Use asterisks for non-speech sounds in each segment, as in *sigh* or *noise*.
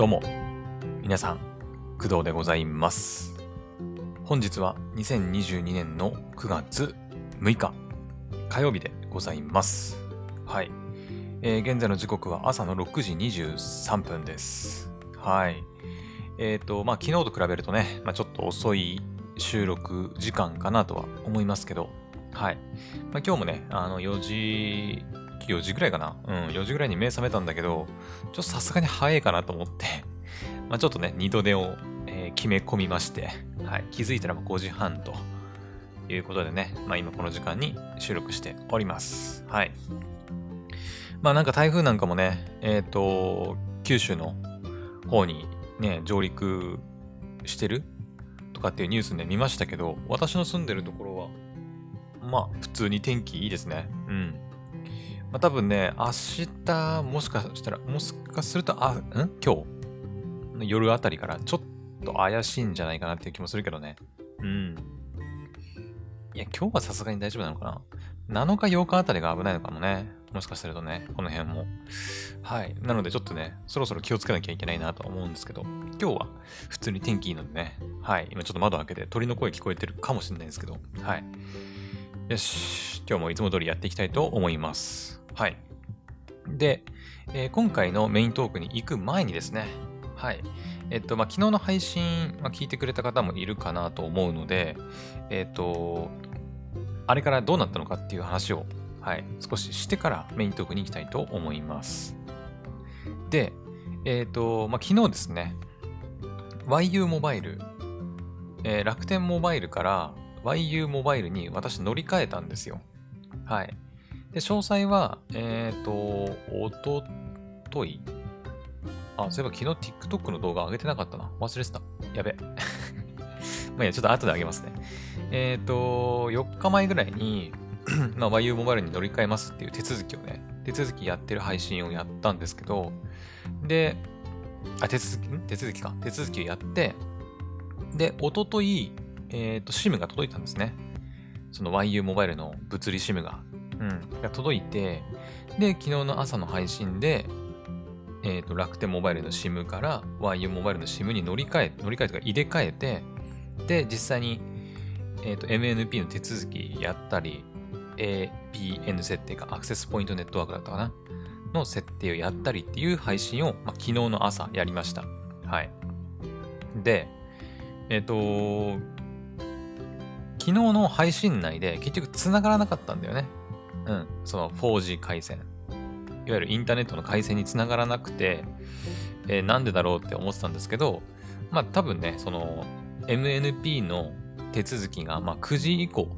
どうも、皆さん、工藤でございます。本日は2022年の9月6日、火曜日でございます。はい。えー現在の時刻は朝の6時23分です。はい。えっ、と、まあ、昨日と比べるとね、まあ、ちょっと遅い収録時間かなとは思いますけど、はい。まあ、今日もね、あの、4時、4時ぐらいかな？うん、4時ぐらいに目覚めたんだけど、ちょっとさすがに早いかなと思って、*laughs* まあ、ちょっとね、二度寝を、えー決め込みまして、はい、気づいたらもう5時半ということでね、まあ、今この時間に収録しております。はい。まあなんか台風なんかもね、えっ、と、九州の方にね、上陸してるとかっていうニュースで見ましたけど、私の住んでるところは、まあ普通に天気いいですね。うん。まあ多分ね、明日、もしかしたら、もしかすると、あ、ん？今日の夜あたりからちょっと怪しいんじゃないかなっていう気もするけどね。うん。いや、今日はさすがに大丈夫なのかな ?7 日、8日あたりが危ないのかもね。もしかするとね、この辺も。はい。なのでちょっとね、そろそろ気をつけなきゃいけないなと思うんですけど、今日は普通に天気いいのでね、はい。今ちょっと窓開けて鳥の声聞こえてるかもしれないんですけど、はい。よし。今日もいつも通りやっていきたいと思います。はい。で、えー今回のメイントークに行く前にですね、はい。えっと、まあ、昨日の配信、まあ、聞いてくれた方もいるかなと思うので、えっと、あれからどうなったのかっていう話を、はい、少ししてからメイントークに行きたいと思います。で、えっと、まあ、昨日ですね、YU モバイル、えー楽天モバイルから YU モバイルに私乗り換えたんですよ。はい。で、詳細は、えっ、と、おととい。あ、そういえば昨日 TikTok の動画上げてなかったな。忘れてた。やべ。*laughs* まあいや、ちょっと後で上げますね。えっ、と、4日前ぐらいに、*clears throat* まあ、YU モバイルに乗り換えますっていう手続きをね、手続きやってる配信をやったんですけど、で、あ、手続き、ん？手続きか。手続きをやって、で、おととい、えっ、と、SIM が届いたんですね。その YU モバイルの物理 SIM が。が届いて、で、昨日の朝の配信で、えっ、と、楽天モバイルの SIM から YU モバイルの SIM に乗り換え、乗り換えとか入れ替えて、で、実際に、えっ、と、MNP の手続きやったり、APN 設定か、アクセスポイントネットワークだったかなの設定をやったりっていう配信を、まあ、昨日の朝やりました。はい。で、えっ、と、昨日の配信内で結局繋がらなかったんだよね。うん。その 4G 回線。いわゆるインターネットの回線に繋がらなくて、えーなんでだろうって思ってたんですけど、まあ多分ね、その MNP の手続きがまあ9時以降、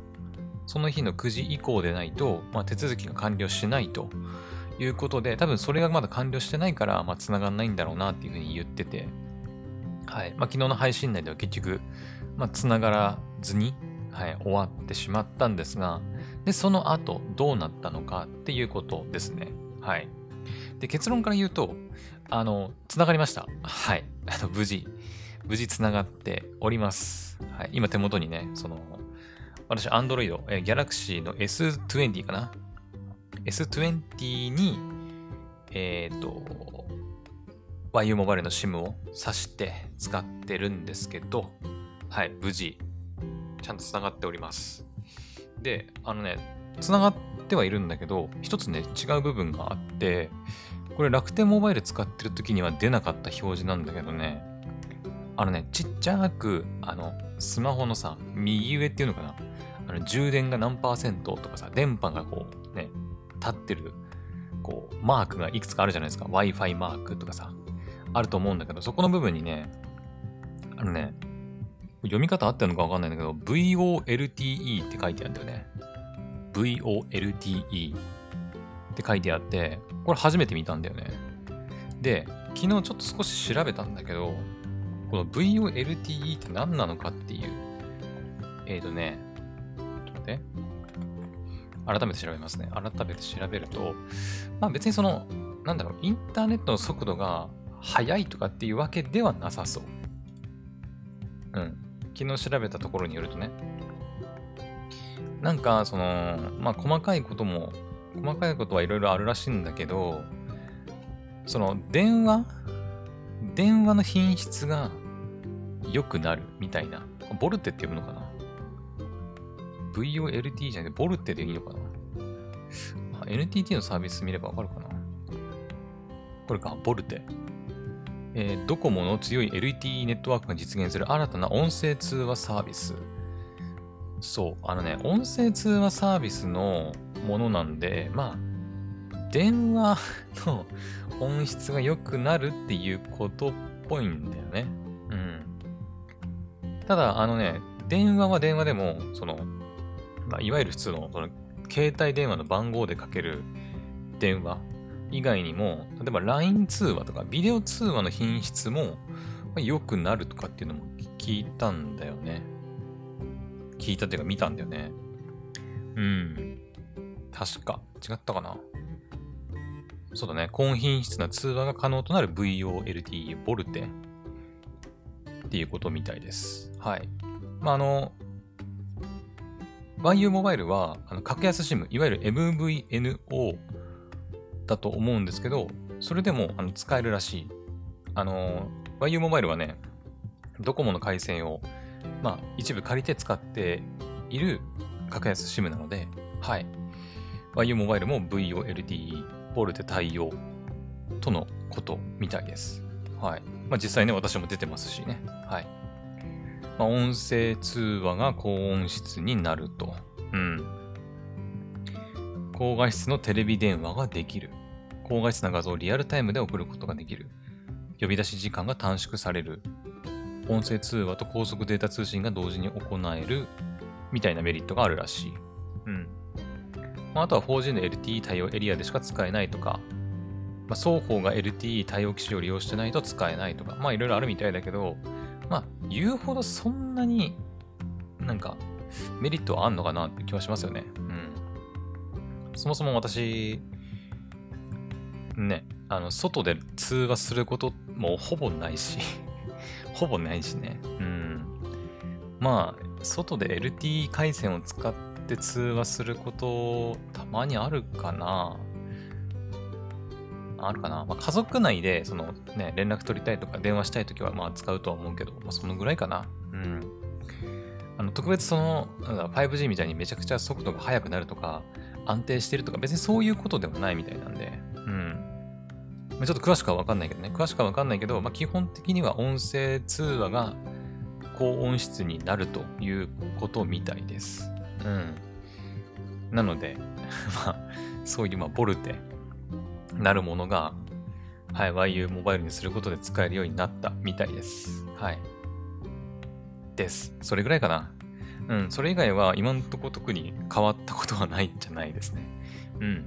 その日の9時以降でないと、まあ、手続きが完了しないということで、多分それがまだ完了してないから、まあ、繋がんないんだろうなっていうふうに言ってて、はい。まあ、昨日の配信内では結局、まあ、繋がらずに、はい、終わってしまったんですが、で、その後どうなったのかっていうことですね。はい。で、結論から言うと、あの、繋がりました。はい。あの、無事、無事繋がっております。はい。今手元にね、その、私、Android、えー Galaxy の S20 かな ?S20 に、えっ、と、YU モバイルの SIM を挿して使ってるんですけど、はい、無事、ちゃんと繋がっております。で、あのね、繋がってはいるんだけど、一つね、違う部分があって、これ楽天モバイル使ってる時には出なかった表示なんだけどね、あのね、ちっちゃく、あの、スマホのさ、右上っていうのかなあの充電が何パーセントとかさ、電波がこう、ね、立ってる、こう、マークがいくつかあるじゃないですか。Wi-Fi マークとかさ、あると思うんだけど、そこの部分にね、あのね、読み方合ってるのかわかんないんだけど、VOLTE って書いてあるんだよね。VOLTE って書いてあって、これ初めて見たんだよね。で、昨日ちょっと少し調べたんだけど、この VOLTE って何なのかっていう、えーとね、ちょっと待って。改めて調べますね。改めて調べると、まあ別にその、なんだろう、インターネットの速度が速いとかっていうわけではなさそう。うん。昨日調べたところによるとね。なんか、その、まあ細かいことも、細かいことはいろいろあるらしいんだけど、その電話電話の品質が良くなるみたいな。ボルテって読むのかな ?VOLT じゃなくてボルテでいいのかな ?NTT のサービス見ればわかるかな？これか、ボルテ。えー、ドコモの強い LTE ネットワークが実現する新たな音声通話サービス。そう、あのね、音声通話サービスのものなんで、まあ、電話の音質が良くなるっていうことっぽいんだよね。うん。ただ、あのね、電話は電話でも、その、まあ、いわゆる普通の、その、携帯電話の番号でかける電話以外にも、例えば LINE 通話とかビデオ通話の品質も良くなるとかっていうのも聞いたんだよね。聞いたっていうか見たんだよね。うん。確か。違ったかな。そうだね。高品質な通話が可能となる VOLTE ボルテっていうことみたいです。はい。まあ、あの、YU モバイルは、あの格安 SIM、いわゆる MVNO だと思うんですけど、それでもあの使えるらしい。あの、YU モバイルはね、ドコモの回線を、まあ、一部借りて使っている格安 SIM なので、はい。YU モバイルも VOLTE ボルテ対応とのことみたいです。はい。まあ、実際ね、私も出てますしね。はい。まあ、音声通話が高音質になると。うん。高画質のテレビ電話ができる。高画質な画像をリアルタイムで送ることができる。呼び出し時間が短縮される。音声通話と高速データ通信が同時に行える。みたいなメリットがあるらしい。うん。まあ、あとは 4G の LTE 対応エリアでしか使えないとか、まあ、双方が LTE 対応機種を利用してないと使えないとか、まあいろいろあるみたいだけど、まあ言うほどそんなになんかメリットはあんのかなって気はしますよね。うん。そもそも私、ね、あの、外で通話することもほぼないし *laughs* ほぼないしね。うん。まあ、外で LTE 回線を使って通話することたまにあるかなあるかな、まあ、家族内でそのね、連絡取りたいとか電話したいときはまあ使うとは思うけど、まあそのぐらいかな。うん。あの特別その 5G みたいにめちゃくちゃ速度が速くなるとか安定してるとか別にそういうことでもないみたいなんで、うん。ちょっと詳しくはわかんないけどね。詳しくはわかんないけど、まあ基本的には音声通話が高音質になるということみたいです。うん。なので、*laughs* まあ、そういう、まあ、ボルテなるものが、はい、YU モバイルにすることで使えるようになったみたいです。はい。です。それぐらいかな。うん、それ以外は今のところ特に変わったことはないんじゃないですね。うん。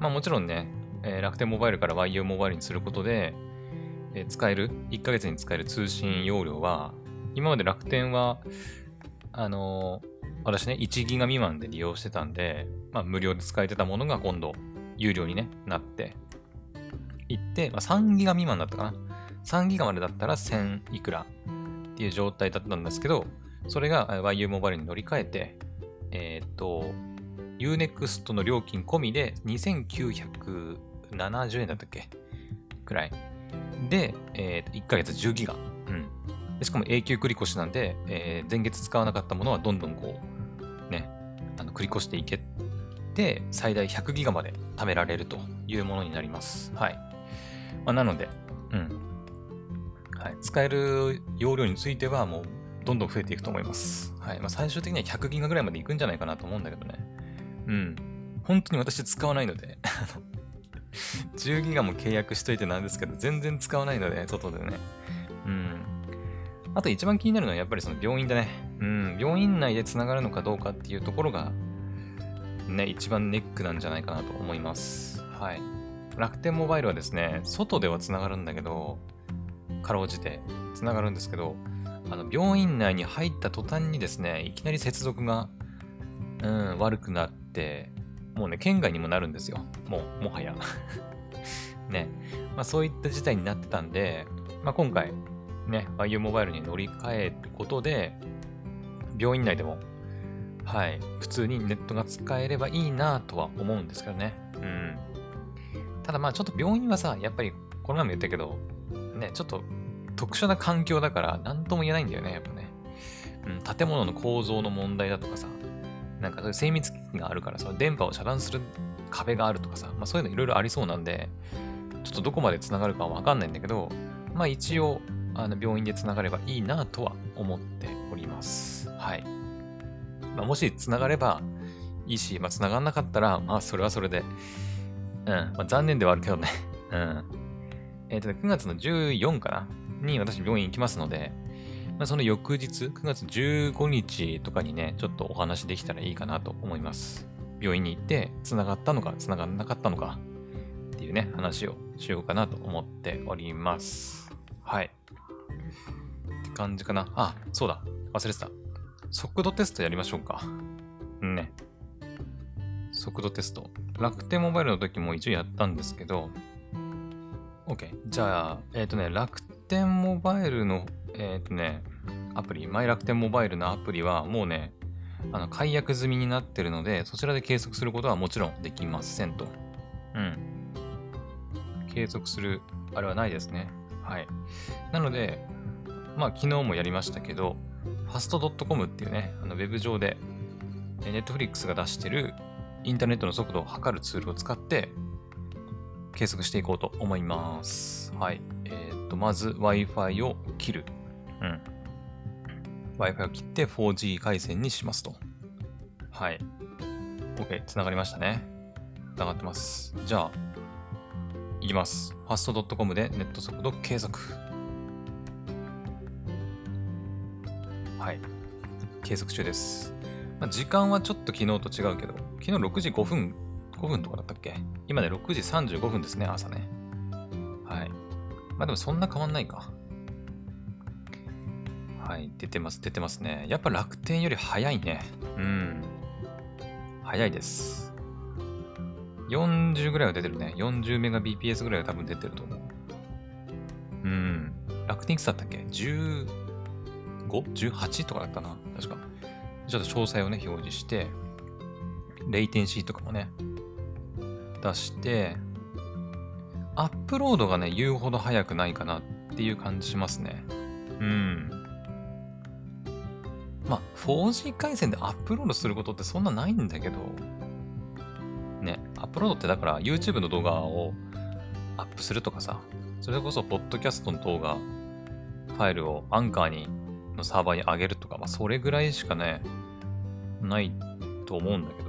まあもちろんね、えー、楽天モバイルから YU モバイルにすることで、えー、使える、1ヶ月に使える通信容量は、今まで楽天は、あのー私ね、1ギガ未満で利用してたんで、まあ、無料で使えてたものが今度、有料に、ね、なって、いって、まあ、3ギガ未満だったかな。3ギガまでだったら1000いくらっていう状態だったんですけど、それが YU モバイルに乗り換えて、えっ、ー、と、Unext の料金込みで2970円だったっけ？くらい。で、えー、1ヶ月10ギガ。うん。しかも永久繰越しなんで、えー、前月使わなかったものはどんどんこう、ね、あの繰り越していけて、最大100ギガまで貯められるというものになります。はい。まあ、なので、うん。はい。使える容量についてはもうどんどん増えていくと思います。はい。まあ、最終的には100ギガぐらいまでいくんじゃないかなと思うんだけどね。うん。本当に私使わないので *laughs* 10ギガも契約しといてなんですけど、全然使わないので、外でね。うん。あと一番気になるのはやっぱりその病院だね。うん、病院内で繋がるのかどうかっていうところが、ね、一番ネックなんじゃないかなと思います。はい。楽天モバイルはですね、外では繋がるんだけど、かろうじて繋がるんですけど、あの病院内に入った途端にですね、いきなり接続が、うん、悪くなって、もうね、県外にもなるんですよ。もう、もはや。*laughs* ね。まあそういった事態になってたんで、まあ今回、ね、YU モバイルに乗り換えることで、病院内でも、はい、普通にネットが使えればいいなとは思うんですけどね。うん。ただまあちょっと病院はさ、やっぱりこの前も言ったけど、ね、ちょっと特殊な環境だから何とも言えないんだよね、やっぱね。うん、建物の構造の問題だとかさ、なんかそういう精密機器があるからさ、電波を遮断する壁があるとかさ、まあそういうのいろいろありそうなんで、ちょっとどこまで繋がるかはわかんないんだけど、まあ一応、あの病院で繋がればいいなとは思っております。はい。まあ、もし繋がればいいし、まあ繋がんなかったら、まあそれはそれで、うん、まあ残念ではあるけどね。うん。えっ、ー、と、9月の14かなに私病院行きますので、まあ、その翌日、9月15日とかにね、ちょっとお話できたらいいかなと思います。病院に行って、繋がったのか、繋がらなかったのか、っていうね、話をしようかなと思っております。はい。って感じかな。あ、そうだ。忘れてた。速度テストやりましょうか。ね。速度テスト。楽天モバイルの時も一応やったんですけど、OK。じゃあ、えっ、ー、とね、楽天モバイルの、えっ、ー、とね、アプリ、マイ楽天モバイルのアプリはもうね、あの解約済みになってるので、そちらで計測することはもちろんできませんと。うん。計測する、あれはないですね。はい。なので、まあ、昨日もやりましたけど、ファスト .com っていうね、あのウェブ上で、ネットフリックスが出してるインターネットの速度を測るツールを使って、計測していこうと思います。はい。えっ、ー、と、まず Wi-Fi を切る。うん。Wi-Fi を切って 4G 回線にしますと。はい。OK、つながりましたね。つながってます。じゃあ、いきます。fast.com でネット速度計測。はい。計測中です。まあ、時間はちょっと昨日と違うけど、昨日6時5分5分とかだったっけ？今ね、6時35分ですね、朝ね。あでもそんな変わんないか。はい、出てます、出てますね。やっぱ楽天より早いね。うん。早いです。40ぐらいは出てるね。40メガ BPS ぐらいは多分出てると思う。うん。楽天いくつだったっけ ?15?18 とかだったな。確か。ちょっと詳細をね、表示して、レイテンシーとかもね、出して、アップロードがね、言うほど早くないかなっていう感じしますね。うん。まあ、4G 回線でアップロードすることってそんなないんだけど、ね、アップロードってだから YouTube の動画をアップするとかさ、それこそ、ポッドキャストの動画、ファイルをアンカーに、のサーバーに上げるとか、まあ、それぐらいしかね、ないと思うんだけど、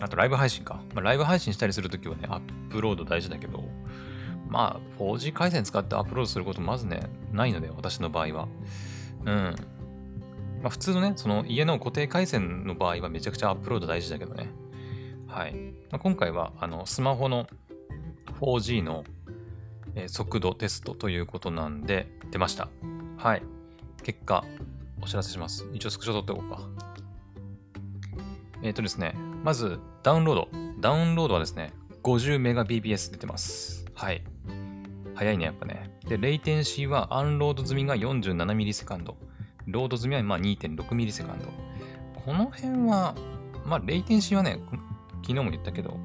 あとライブ配信か。まあ、ライブ配信したりするときはね、アップロード大事だけど、まあ、4G 回線使ってアップロードすることまずね、ないので、私の場合は。うん。まあ、普通のね、その家の固定回線の場合はめちゃくちゃアップロード大事だけどね。はい。まあ、今回は、あの、スマホの 4G の、速度テストということなんで、出ました。はい。結果、お知らせします。一応スクショ撮っておこうか。えっ、ー、とですね、まず、ダウンロード。ダウンロードはですね、50Mbps 出てます。はい。早いね、やっぱね。で、レイテンシーはアンロード済みが 47ms。ロード済みはまあ 2.6ms。この辺は、まあ、レイテンシーはね、昨日も言ったけど、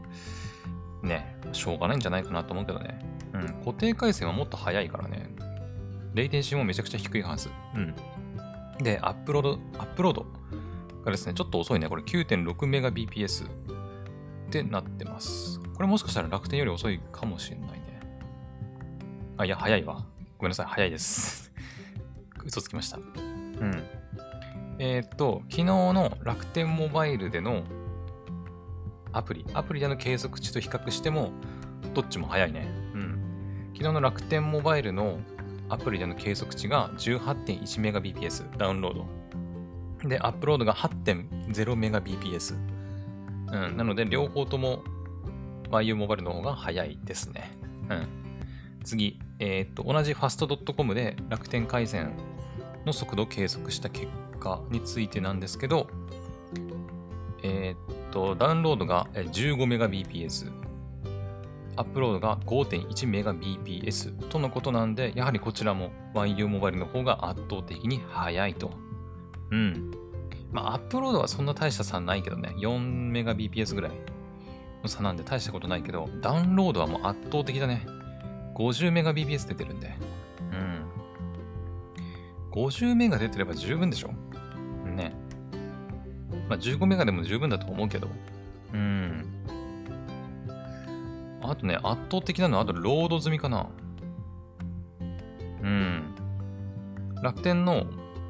ね、しょうがないんじゃないかなと思うけどね。うん、固定回線はもっと早いからね。レイテンシーもめちゃくちゃ低いはず。うん。で、アップロード、アップロード。がですね、ちょっと遅いね。これ 9.6Mbps ってなってます。これもしかしたら楽天より遅いかもしれないね。あ、いや、早いわ。ごめんなさい。早いです。*laughs* 嘘つきました。うん。えー、っと、昨日の楽天モバイルでのアプリ、アプリでの計測値と比較しても、どっちも早いね。うん。昨日の楽天モバイルのアプリでの計測値が 18.1Mbps ダウンロード。で、アップロードが 8.0Mbps。うん、なので、両方とも YU モバイルの方が早いですね。うん。次、えー、っと、同じ fast.com で楽天回線の速度を計測した結果についてなんですけど、えー、っと、ダウンロードが 15Mbps、アップロードが 5.1Mbps とのことなんで、やはりこちらも YU モバイルの方が圧倒的に速いとうん。まあ、アップロードはそんな大した差ないけどね、4メガ BPS ぐらいの差なんで大したことないけど、ダウンロードはもう圧倒的だね。50メガ BPS 出てるんで。うん50メガ出てれば十分でしょ？ね。まあ、15メガでも十分だと思うけど。うん。あとね、圧倒的なのは、あとロード済みかな。うん。楽天の、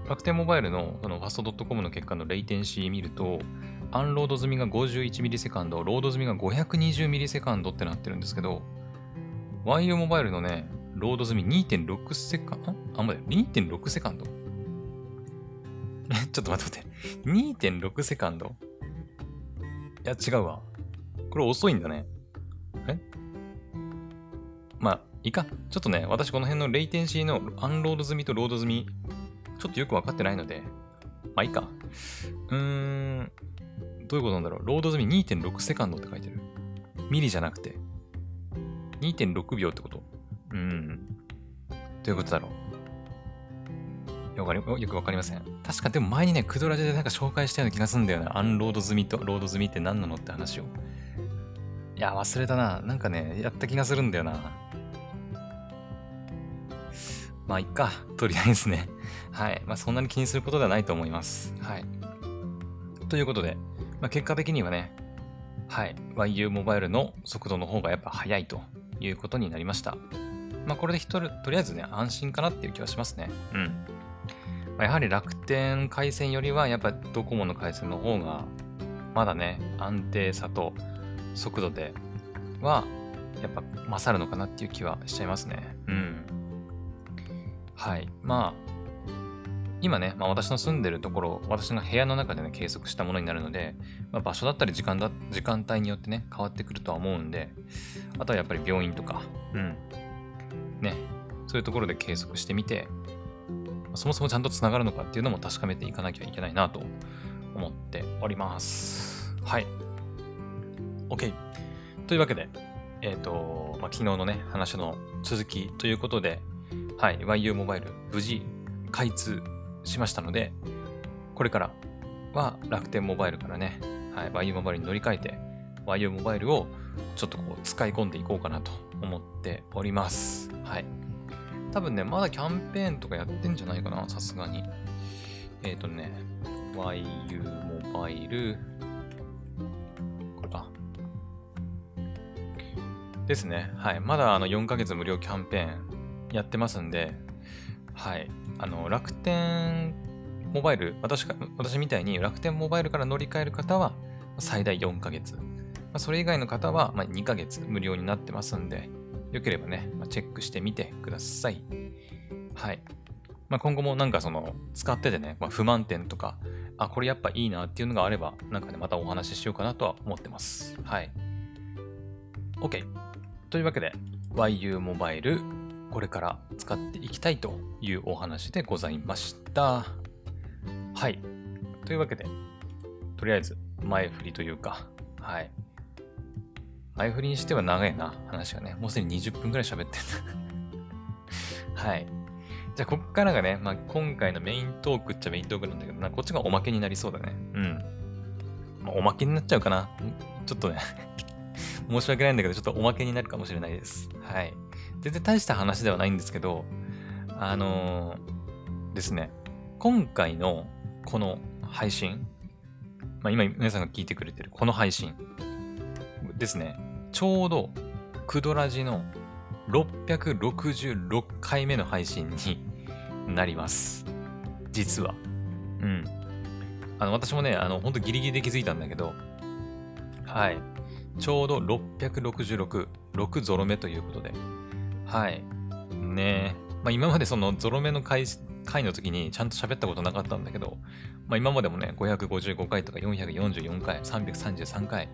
楽天モバイルのそのファスト .com の結果のレイテンシー見ると、アンロード済みが51ミリセカンド、ロード済みが520ミリセカンドってなってるんですけど、YU モバイルのね、ロード済み2.6セカンドあ、待って、2.6セカンド？え、*laughs* ちょっと待って待って。2.6セカンド？いや、違うわ。これ遅いんだね。え？まあ、いいか。ちょっとね、私この辺のレイテンシーのアンロード済みとロード済み、ちょっとよくわかってないので、まあいいか。うーん、どういうことなんだろう。ロード済み2.6セカンドって書いてる。ミリじゃなくて、2.6秒ってことうん。どういうことだろう。よくわかりません。確かでも前にね、クドラジでなんか紹介したような気がするんだよな。アンロード済みとロード済みって何なのって話を。いや、忘れたな。なんかね、やった気がするんだよな。まあ、いっか。*laughs* とりあえずね。はい。まあ、そんなに気にすることではないと思います。はい。ということで、まあ、結果的にはね、はい、YU モバイルの速度の方がやっぱ速いということになりました。まあ、これで人とりあえずね、安心かなっていう気はしますね。うん。まあ、やはり楽天回線よりは、やっぱドコモの回線の方が、まだね、安定さと速度では、やっぱ勝るのかなっていう気はしちゃいますね。うん。はい。まあ、今ね、まあ、私の住んでるところ、私の部屋の中でね、計測したものになるので、まあ、場所だったり時間だ、時間帯によってね、変わってくるとは思うんで、あとはやっぱり病院とか、うん。ね、そういうところで計測してみて、そもそもちゃんとつながるのかっていうのも確かめていかなきゃいけないなと思っております。はい。OK。というわけで、えっ、ー、と、まあ、昨日のね、話の続きということで、はい、YU モバイル無事開通しましたので、これからは楽天モバイルからね、はい、YU モバイルに乗り換えて、YU モバイルをちょっとこう使い込んでいこうかなと思っております。はい。多分ね、まだキャンペーンとかやってんじゃないかな、さすがに。えっ、ー、とね、YU モバイル、これか。ですね。はい。まだあの4ヶ月無料キャンペーンやってますんで、はい。あの、楽天モバイル、私私みたいに楽天モバイルから乗り換える方は最大4ヶ月。ま、それ以外の方はま2ヶ月無料になってますんで、よければね、ま、チェックしてみてください。はい。まあ、今後もなんかその、使っててね、まあ、不満点とか、あ、これやっぱいいなっていうのがあれば、なんかね、またお話ししようかなとは思ってます。はい。OK。というわけで、YU モバイルこれから使っていきたいというお話でございました。はい。というわけで、とりあえず前振りというか、はい。前振りにしては長いな、話がね。もうすでに20分くらい喋ってる。*laughs* はい。じゃあ、こっからがね、まあ、今回のメイントークっちゃメイントークなんだけどな、こっちがおまけになりそうだね。うん。まあ、おまけになっちゃうかな。ちょっとね *laughs* 申し訳ないんだけど、ちょっとおまけになるかもしれないです。はい。全然大した話ではないんですけど、あのー、ですね、今回のこの配信、まあ、今皆さんが聞いてくれてるこの配信ですね、ちょうどクドラジの666回目の配信になります。実は。うん。あの、私もね、あの、ほんとギリギリで気づいたんだけど、はい。ちょうど666、6ゾロ目ということで、はい。ねまあ、今までそのゾロ目の回回の時にちゃんと喋ったことなかったんだけど、まあ、今までもね、555回とか444回、333回、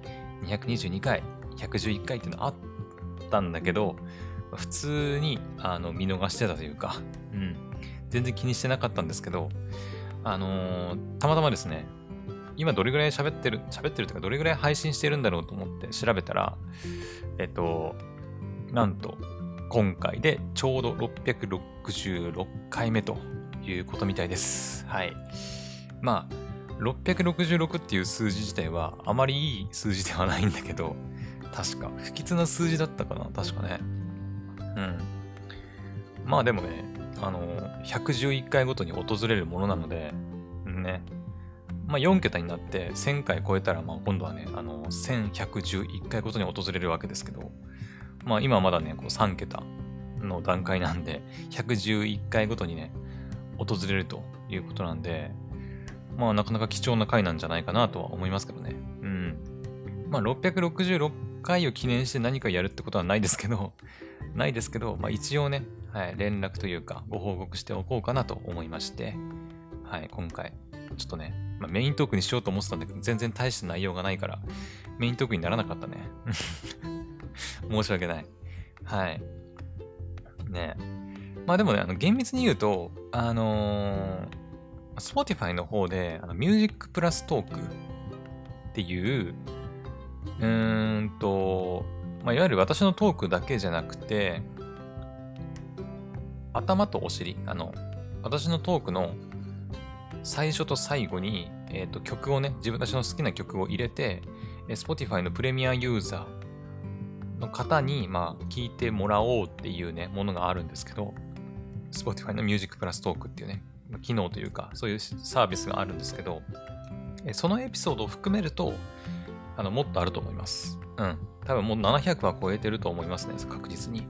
222回、111回っていうのあったんだけど、普通にあの見逃してたというか、うん、全然気にしてなかったんですけど、あのー、たまたまですね、今どれぐらい喋ってる、喋ってるというか、どれぐらい配信してるんだろうと思って調べたら、えっと、なんと、今回でちょうど666回目ということみたいです。はい。まあ、666っていう数字自体はあまりいい数字ではないんだけど、確か、不吉な数字だったかな確かね。うん。まあでもね、あの、111回ごとに訪れるものなので、ね。まあ、4桁になって1000回超えたら、まあ、今度はね、あの、1111回ごとに訪れるわけですけど、まあ、今はまだね、こう3桁の段階なんで、*laughs* 111回ごとにね、訪れるということなんで、まあ、なかなか貴重な回なんじゃないかなとは思いますけどね。うん。まあ、666回を記念して何かやるってことはないですけど、*laughs* ないですけど、まあ、一応ね、はい、連絡というか、ご報告しておこうかなと思いまして、はい、今回、ちょっとね、まあ、メイントークにしようと思ってたんだけど、全然大した内容がないから、メイントークにならなかったね。*laughs* 申し訳ない。はい。ねまあでもね、あの厳密に言うと、あのー、Spotify の方で、あの、ミュージックプラストークっていう、うーんと、まあ、いわゆる私のトークだけじゃなくて、頭とお尻、あの、私のトークの最初と最後に、えーと、曲をね、自分たちの好きな曲を入れて、Spotify のプレミアユーザーの方に、まあ、聞いてもらおうっていうね、ものがあるんですけど、Spotify の Music Plus Talk っていうね、機能というか、そういうサービスがあるんですけど、そのエピソードを含めると、あの、もっとあると思います。うん。多分もう700は超えてると思いますね、確実に。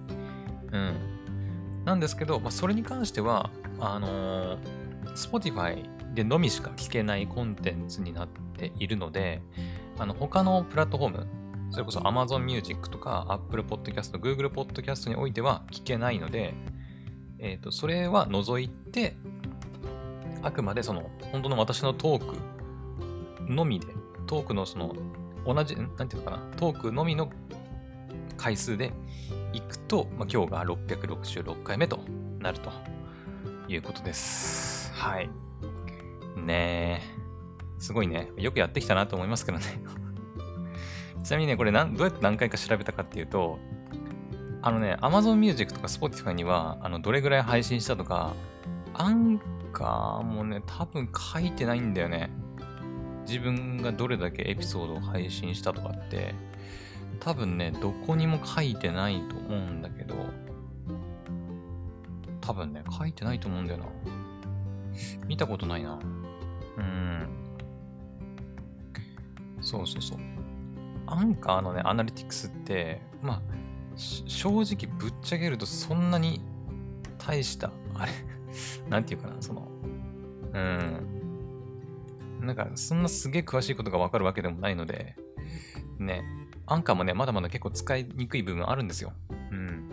うん。なんですけど、まあ、それに関しては、あのー、Spotify でのみしか聞けないコンテンツになっているので、あの、他のプラットフォーム、それこそ Amazon Music とか Apple Podcast、Google Podcast においては聞けないので、えっ、ー、と、それは除いて、あくまでその、本当の私のトークのみで、トークのその、同じ、なんていうのかな、トークのみの回数でいくと、まあ、今日が666回目となるということです。はい。ねえ。すごいね。よくやってきたなと思いますけどね。ちなみにね、これなんどうやって何回か調べたかっていうと、あのね、Amazon Music とか Spotify には、あの、どれぐらい配信したとか、アンカーもね、多分書いてないんだよね。自分がどれだけエピソードを配信したとかって、多分ね、どこにも書いてないと思うんだけど、多分ね、書いてないと思うんだよな。見たことないな。うん。そうそうそう。アンカーのね、アナリティクスって、まあ、正直ぶっちゃけるとそんなに大した、あれ *laughs* なんていうかな、その、うん。なんか、そんなすげえ詳しいことがわかるわけでもないので、ね、アンカーもね、まだまだ結構使いにくい部分あるんですよ。うん。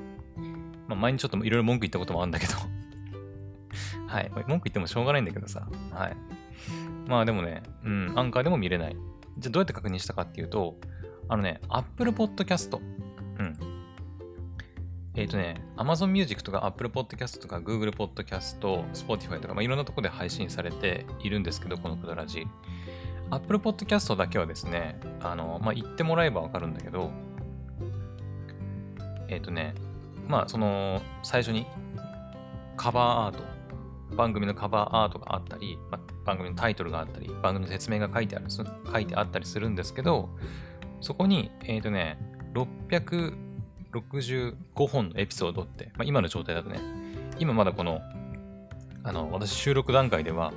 まあ、前にちょっといろいろ文句言ったこともあるんだけど *laughs* はい。文句言ってもしょうがないんだけどさ。はい。まあでもね、うん、アンカーでも見れない。じゃあどうやって確認したかっていうと、あのね、Apple Podcast。うん。えっ、ー、とね、Amazon Music とか Apple Podcast とか Google Podcast、Spotify とか、まあ、いろんなところで配信されているんですけど、このくだらじ。Apple Podcast だけはですね、あの、まあ、言ってもらえばわかるんだけど、えっ、ー、とね、まあ、その、最初にカバーアート、番組のカバーアートがあったり、まあ、番組のタイトルがあったり、番組の説明が書いてある、書いてあったりするんですけど、そこに、えっ、ー、とね、665本のエピソードって、まあ、今の状態だとね、今まだこの、あの、私収録段階では、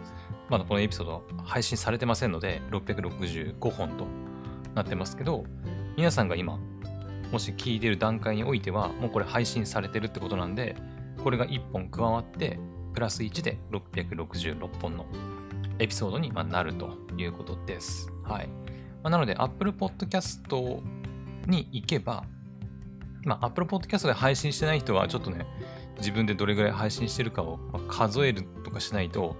まだこのエピソード配信されてませんので、665本となってますけど、皆さんが今、もし聞いてる段階においては、もうこれ配信されてるってことなんで、これが1本加わって、プラス1で666本のエピソードになるということです。はい。まあ、なので、Apple Podcast に行けば、まあ、Apple Podcast で配信してない人は、ちょっとね、自分でどれぐらい配信してるかを数えるとかしないと、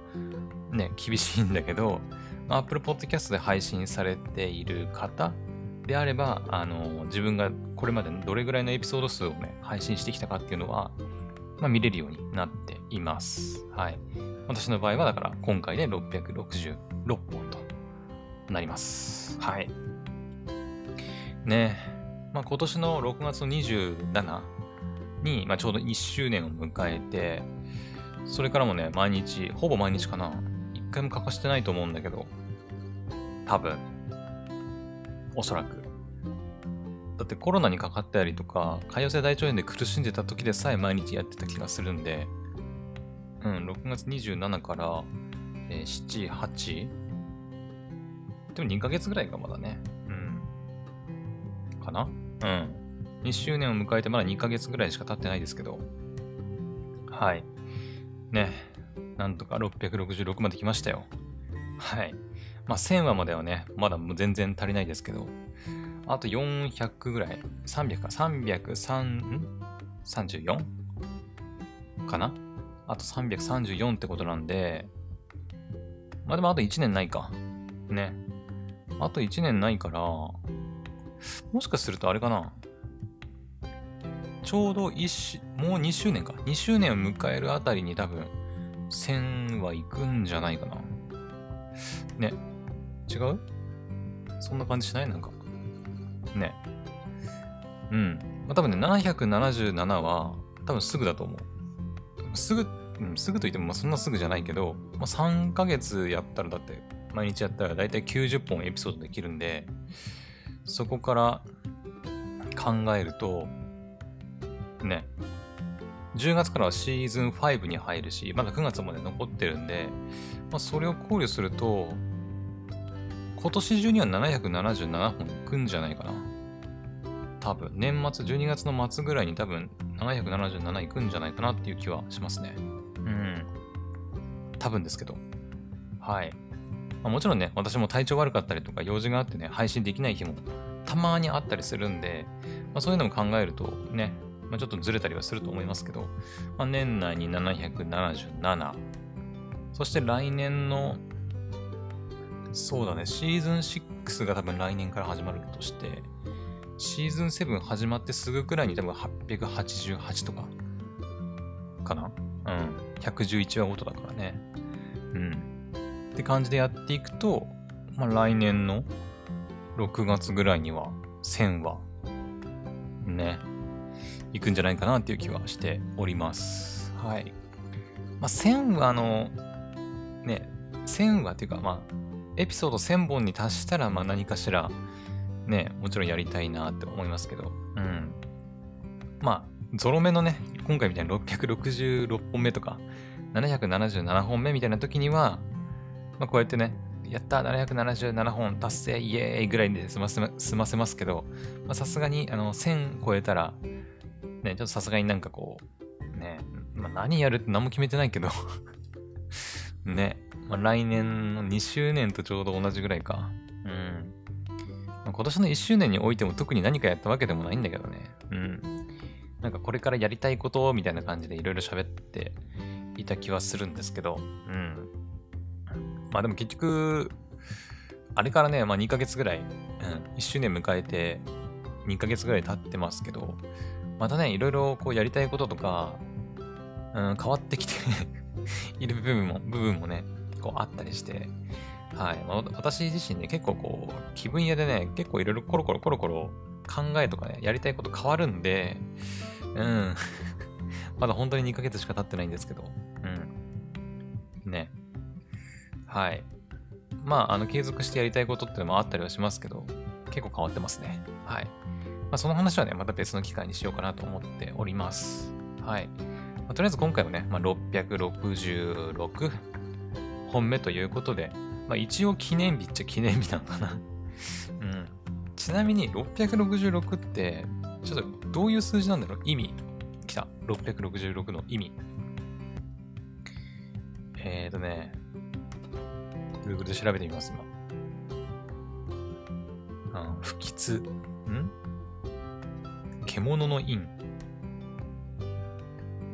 ね、厳しいんだけど、Apple Podcast で配信されている方であれば、あの、自分がこれまでどれぐらいのエピソード数をね、配信してきたかっていうのは、まあ、見れるようになっています。はい。私の場合は、だから今回で666本となります。はい。ねまあ、今年の6月の27に、まあ、ちょうど1周年を迎えて、それからもね、毎日、ほぼ毎日かな、一回も欠かしてないと思うんだけど、多分、おそらく。だってコロナにかかったりとか、潰瘍性大腸炎で苦しんでた時でさえ毎日やってた気がするんで、うん、6月27から、えー7、8? でも2ヶ月ぐらいか、まだね。うん。かな？うん。2周年を迎えてまだ2ヶ月ぐらいしか経ってないですけど。はい。ね。なんとか666まで来ましたよ。はい。まあ、1000話まではね、まだ全然足りないですけど、あと400ぐらい、300か、303、ん ?34? かな？あと334ってことなんで、まあでもあと1年ないか。ね。あと1年ないから、もしかするとあれかな。ちょうど1、もう2周年か。2周年を迎えるあたりに多分、1000は行くんじゃないかな。ね。違う？そんな感じしない？なんか。ね。うん。まあ、多分ね、777は、多分すぐだと思う。すぐ、うん、すぐと言っても、まあ、そんなすぐじゃないけど、まあ、3ヶ月やったら、だって、毎日やったら、だいたい90本エピソードできるんで、そこから考えると、ね、10月からはシーズン5に入るし、まだ9月まで残ってるんで、まあ、それを考慮すると、今年中には777本いくんじゃないかな。多分、年末、12月の末ぐらいに多分777いくんじゃないかなっていう気はしますね。うん。多分ですけど。はい。まあ、もちろんね、私も体調悪かったりとか用事があってね、配信できない日もたまにあったりするんで、まあ、そういうのも考えるとね、まあ、ちょっとずれたりはすると思いますけど、まあ、年内に777、そして来年の、そうだね、シーズン6が多分来年から始まるとして、シーズン7始まってすぐくらいに多分888とか、かな？うん。111話ごとだからね。うん。って感じでやっていくと、まあ来年の6月ぐらいには1000話、ね、行くんじゃないかなっていう気はしております。はい。まあ1000話の、ね、1000話っていうか、まあ、エピソード1000本に達したら、まあ何かしら、ね、もちろんやりたいなって思いますけど、うん。まあ、ゾロ目のね、今回みたいに666本目とか、777本目みたいな時には、まあこうやってね、やった !777 本達成イエーイぐらいで済ませま済ませますけど、さすがにあの1000超えたら、ね、ちょっとさすがになんかこう、ね、まあ、何やるって何も決めてないけど、*laughs* ね、まあ、来年の2周年とちょうど同じぐらいか。うん。まあ今年の1周年においても特に何かやったわけでもないんだけどね。うん。なんかこれからやりたいことみたいな感じでいろいろ喋っていた気はするんですけど、うん。まあでも結局、あれからね、まあ2ヶ月ぐらい、うん、1周年迎えて2ヶ月ぐらい経ってますけど、またね、いろいろこうやりたいこととか、うん、変わってきて *laughs* いる部分も、部分もね、こうあったりして、はい。まあ、私自身ね、結構こう、気分屋でね、結構いろいろコロコロコロコロ考えとかね、やりたいこと変わるんで、うん。*laughs* まだ本当に2ヶ月しか経ってないんですけど、はい。まあ、あの、継続してやりたいことってのもあったりはしますけど、結構変わってますね。はい。まあ、その話はね、また別の機会にしようかなと思っております。はい。まあ、とりあえず今回はね、まあ、666本目ということで、まあ、一応記念日っちゃ記念日なのかな。*laughs* うん。ちなみに666って、ちょっとどういう数字なんだろう？意味。来た。666の意味。えーとね、Google で調べてみます、今。うん、不吉。ん？獣の印。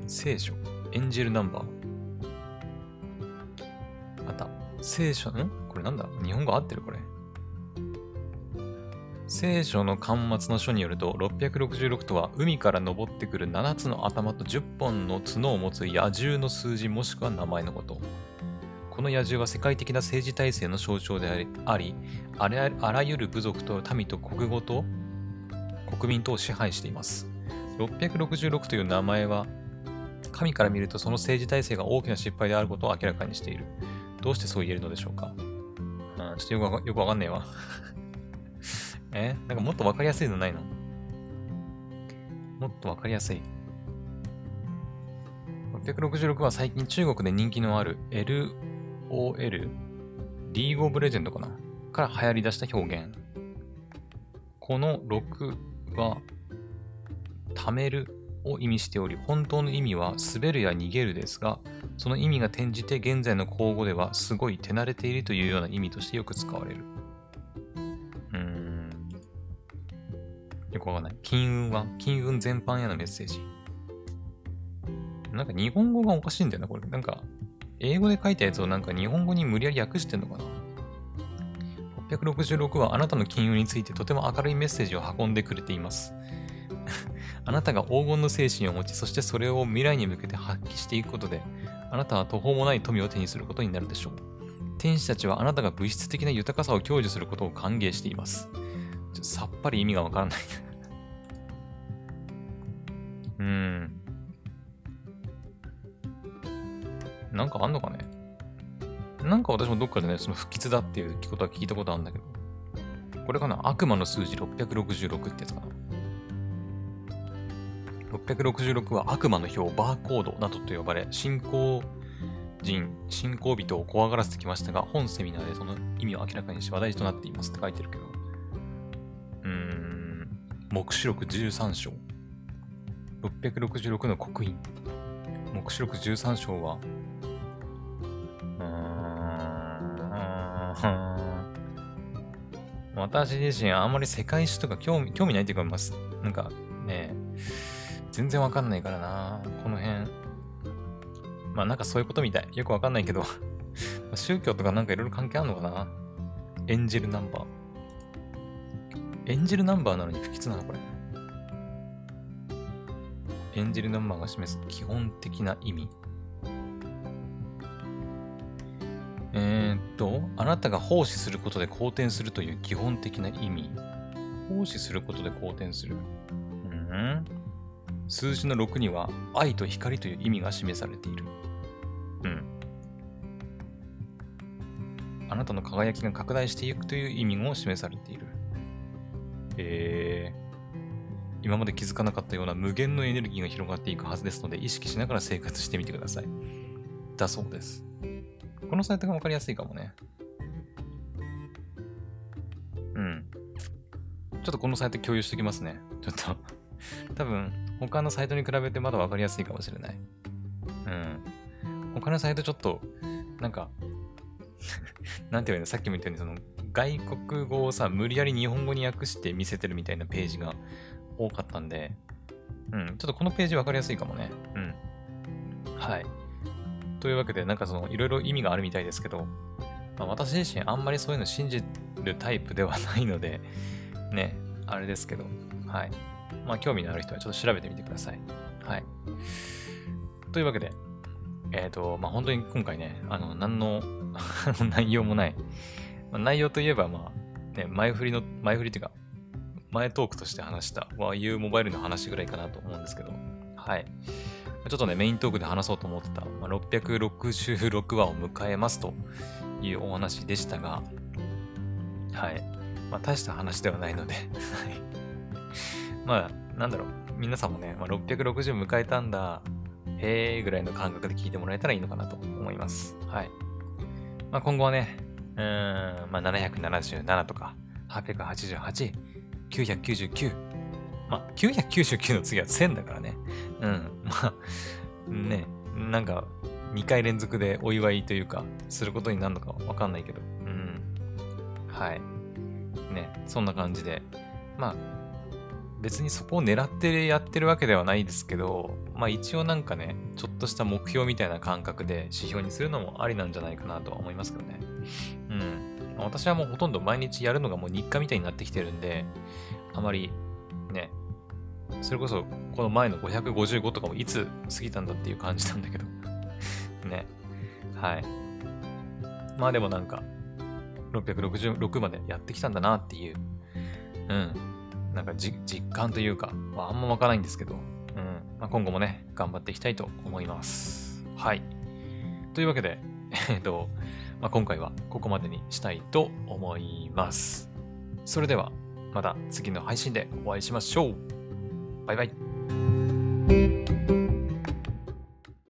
聖書。エンジェルナンバー。あった。聖書、ん？これなんだ？日本語合ってるこれ。聖書の巻末の書によると、666とは海から昇ってくる7つの頭と10本の角を持つ野獣の数字もしくは名前のこと。この野獣は世界的な政治体制の象徴であり、ありあらゆる部族と民と国語と国民とを支配しています。666という名前は、神から見るとその政治体制が大きな失敗であることを明らかにしている。どうしてそう言えるのでしょうか、うん、ちょっとよくわかよくわかんねえわ。*laughs* え？なんかもっとわかりやすいのないの？もっとわかりやすい。666は最近中国で人気のある LOL、リーグオブレジェンドかな？から流行り出した表現。この6は、貯めるを意味しており、本当の意味は滑るや逃げるですが、その意味が転じて現在の口語ではすごい手慣れているというような意味としてよく使われる。うーん。よくわかんない。金運は？金運全般へのメッセージ。なんか日本語がおかしいんだよな、これ。なんか、英語で書いたやつをなんか日本語に無理やり訳してんのかな？666はあなたの金融についてとても明るいメッセージを運んでくれています。*laughs* あなたが黄金の精神を持ち、そしてそれを未来に向けて発揮していくことで、あなたは途方もない富を手にすることになるでしょう。天使たちはあなたが物質的な豊かさを享受することを歓迎しています。さっぱり意味がわからない *laughs* うーん。なんかあんのかね？なんか私もどっかでね、その不吉だっていうことは聞いたことあるんだけど。これかな？悪魔の数字666ってやつかな？666は悪魔の表、バーコードなどと呼ばれ、信仰人、信仰人を怖がらせてきましたが、本セミナーでその意味を明らかにし話題となっていますって書いてるけど。うーん、目視録13章。666の刻印。目視録13章は、私自身あんまり世界史とか興味興味ないというか、まあ、なんかね、全然わかんないからな、この辺。まあなんかそういうことみたい。よくわかんないけど *laughs* 宗教とかなんかいろいろ関係あるのかなエンジェルナンバー。エンジェルナンバーなのに不吉なのこれ。エンジェルナンバーが示す基本的な意味。えー、っと、あなたが奉仕することで好転するという基本的な意味。奉仕することで好転する。うん。数字の6には愛と光という意味が示されている。うん。あなたの輝きが拡大していくという意味も示されている。えー、今まで気づかなかったような無限のエネルギーが広がっていくはずですので、意識しながら生活してみてください。だそうです。このサイトがわかりやすいかもね。うん。ちょっとこのサイト共有しておきますね。ちょっと *laughs* 多分、他のサイトに比べてまだわかりやすいかもしれない。うん。他のサイトちょっと、なんか *laughs* なんていうのさっきも言ったように、その、外国語をさ、無理やり日本語に訳して見せてるみたいなページが多かったんで、うん、ちょっとこのページわかりやすいかもね。うん。はい。というわけで、なんかその、いろいろ意味があるみたいですけど、まあ、私自身あんまりそういうの信じるタイプではないので、ね、あれですけど、はい。まあ、興味のある人はちょっと調べてみてください。はい。というわけで、えっ、ー、と、まあ、本当に今回ね、あの、何の *laughs* 内容もない。まあ、内容といえば、まあ、ね、前振りの、前振りっていうか、前トークとして話した YU モバイルの話ぐらいかなと思うんですけど、はい。ちょっとね、メイントークで話そうと思ってた、まあ、666話を迎えますというお話でしたが、はい。まあ、大した話ではないのでまあ、なんだろう。皆さんもね、まあ、660迎えたんだ、へーぐらいの感覚で聞いてもらえたらいいのかなと思います。はい。まあ、今後はね、うーん、まあ、777とか、888、999、まあ、999の次は1000だからね。うん。まあ、ね、なんか、2回連続でお祝いというか、することになるのかわかんないけど。うん。はい。ね、そんな感じで。まあ、別にそこを狙ってやってるわけではないですけど、まあ一応なんかね、ちょっとした目標みたいな感覚で指標にするのもありなんじゃないかなとは思いますけどね。うん。私はもうほとんど毎日やるのがもう日課みたいになってきてるんで、あまりね、それこそこの前の555とかもいつ過ぎたんだっていう感じなんだけど *laughs* ね。はい。まあでもなんか、666までやってきたんだなっていう、うん。なんか実感というか、まあ、あんまわからないんですけど、うん。まあ、今後もね、頑張っていきたいと思います。はい。というわけで、*laughs* えっと、まあ、今回はここまでにしたいと思います。それでは、また次の配信でお会いしましょう。バイバイ。